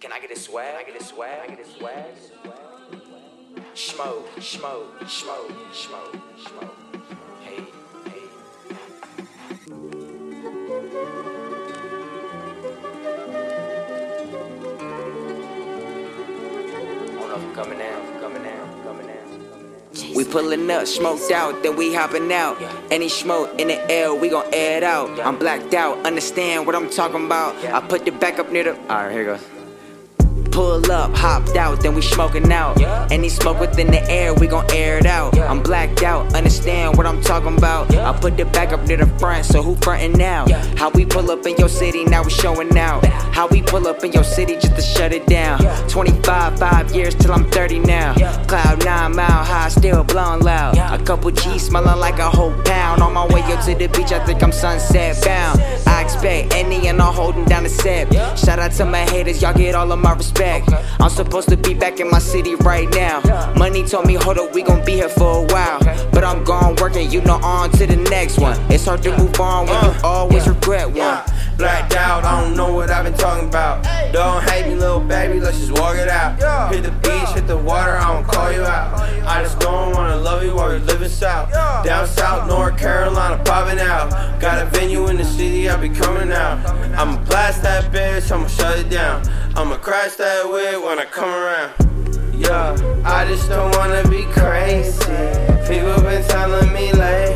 Can I get a swag? Can I get a swag? Can I get a swag? Smoke, smoke, smoke, smoke, smoke. Hey, hey. Hold up, coming down, coming down, coming down. We pulling up, smoked out, then we hopping out. Any smoke in the air, we gon' air it out. I'm blacked out, understand what I'm talking about. I put the back up near the. Alright, here goes. Pull up, hopped out, then we smoking out. Any smoke within the air, we gon' air it out. I'm blacked out, understand what I'm talking about. I put the back up near the front, so who frontin' now? How we pull up in your city, now we showing out. How we pull up in your city just to shut it down. 25, 5 years till I'm 30 now. Cloud 9 mile high, still blowing loud. A couple G's smelling like a whole pound. On my way up to the beach, I think I'm sunset bound. I expect any and all holding down the set. Shout out to my haters, y'all get all of my respect. I'm supposed to be back in my city right now. Money told me, hold up, we gon' be here for a while. But I'm gone working, you know, on to the next one. It's hard to move on when you uh, always regret one. Blacked out, I don't know what I've been talking about. Don't hate me, little baby, let's just walk it out. Hit the beach, hit the water, south. Down south, North Carolina, popping out. Got a venue in the city, I be coming out. I'ma blast that bitch, I'ma shut it down. I'ma crash that whip when I come around. Yeah, I just don't wanna be crazy. People been telling me lately,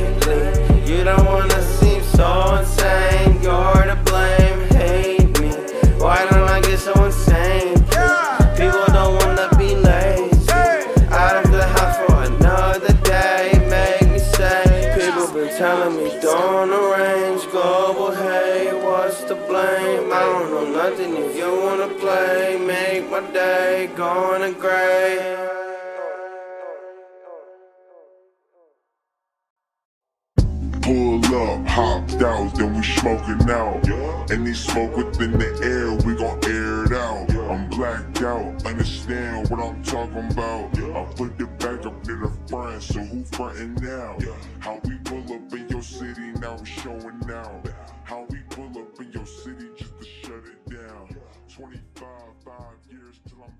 telling me don't arrange global hate. What's to blame? I don't know nothing. If you wanna play, make my day going to gray. Pull up, hopped out, then we smoking out. Any smoke within the air, we gon' air it out. I'm blacked out, understand what I'm talking about. I put the back up near the front, so who frontin' now? How we pull up in your city, now we showing now. How we pull up in your city just to shut it down. 25, 5 years till I'm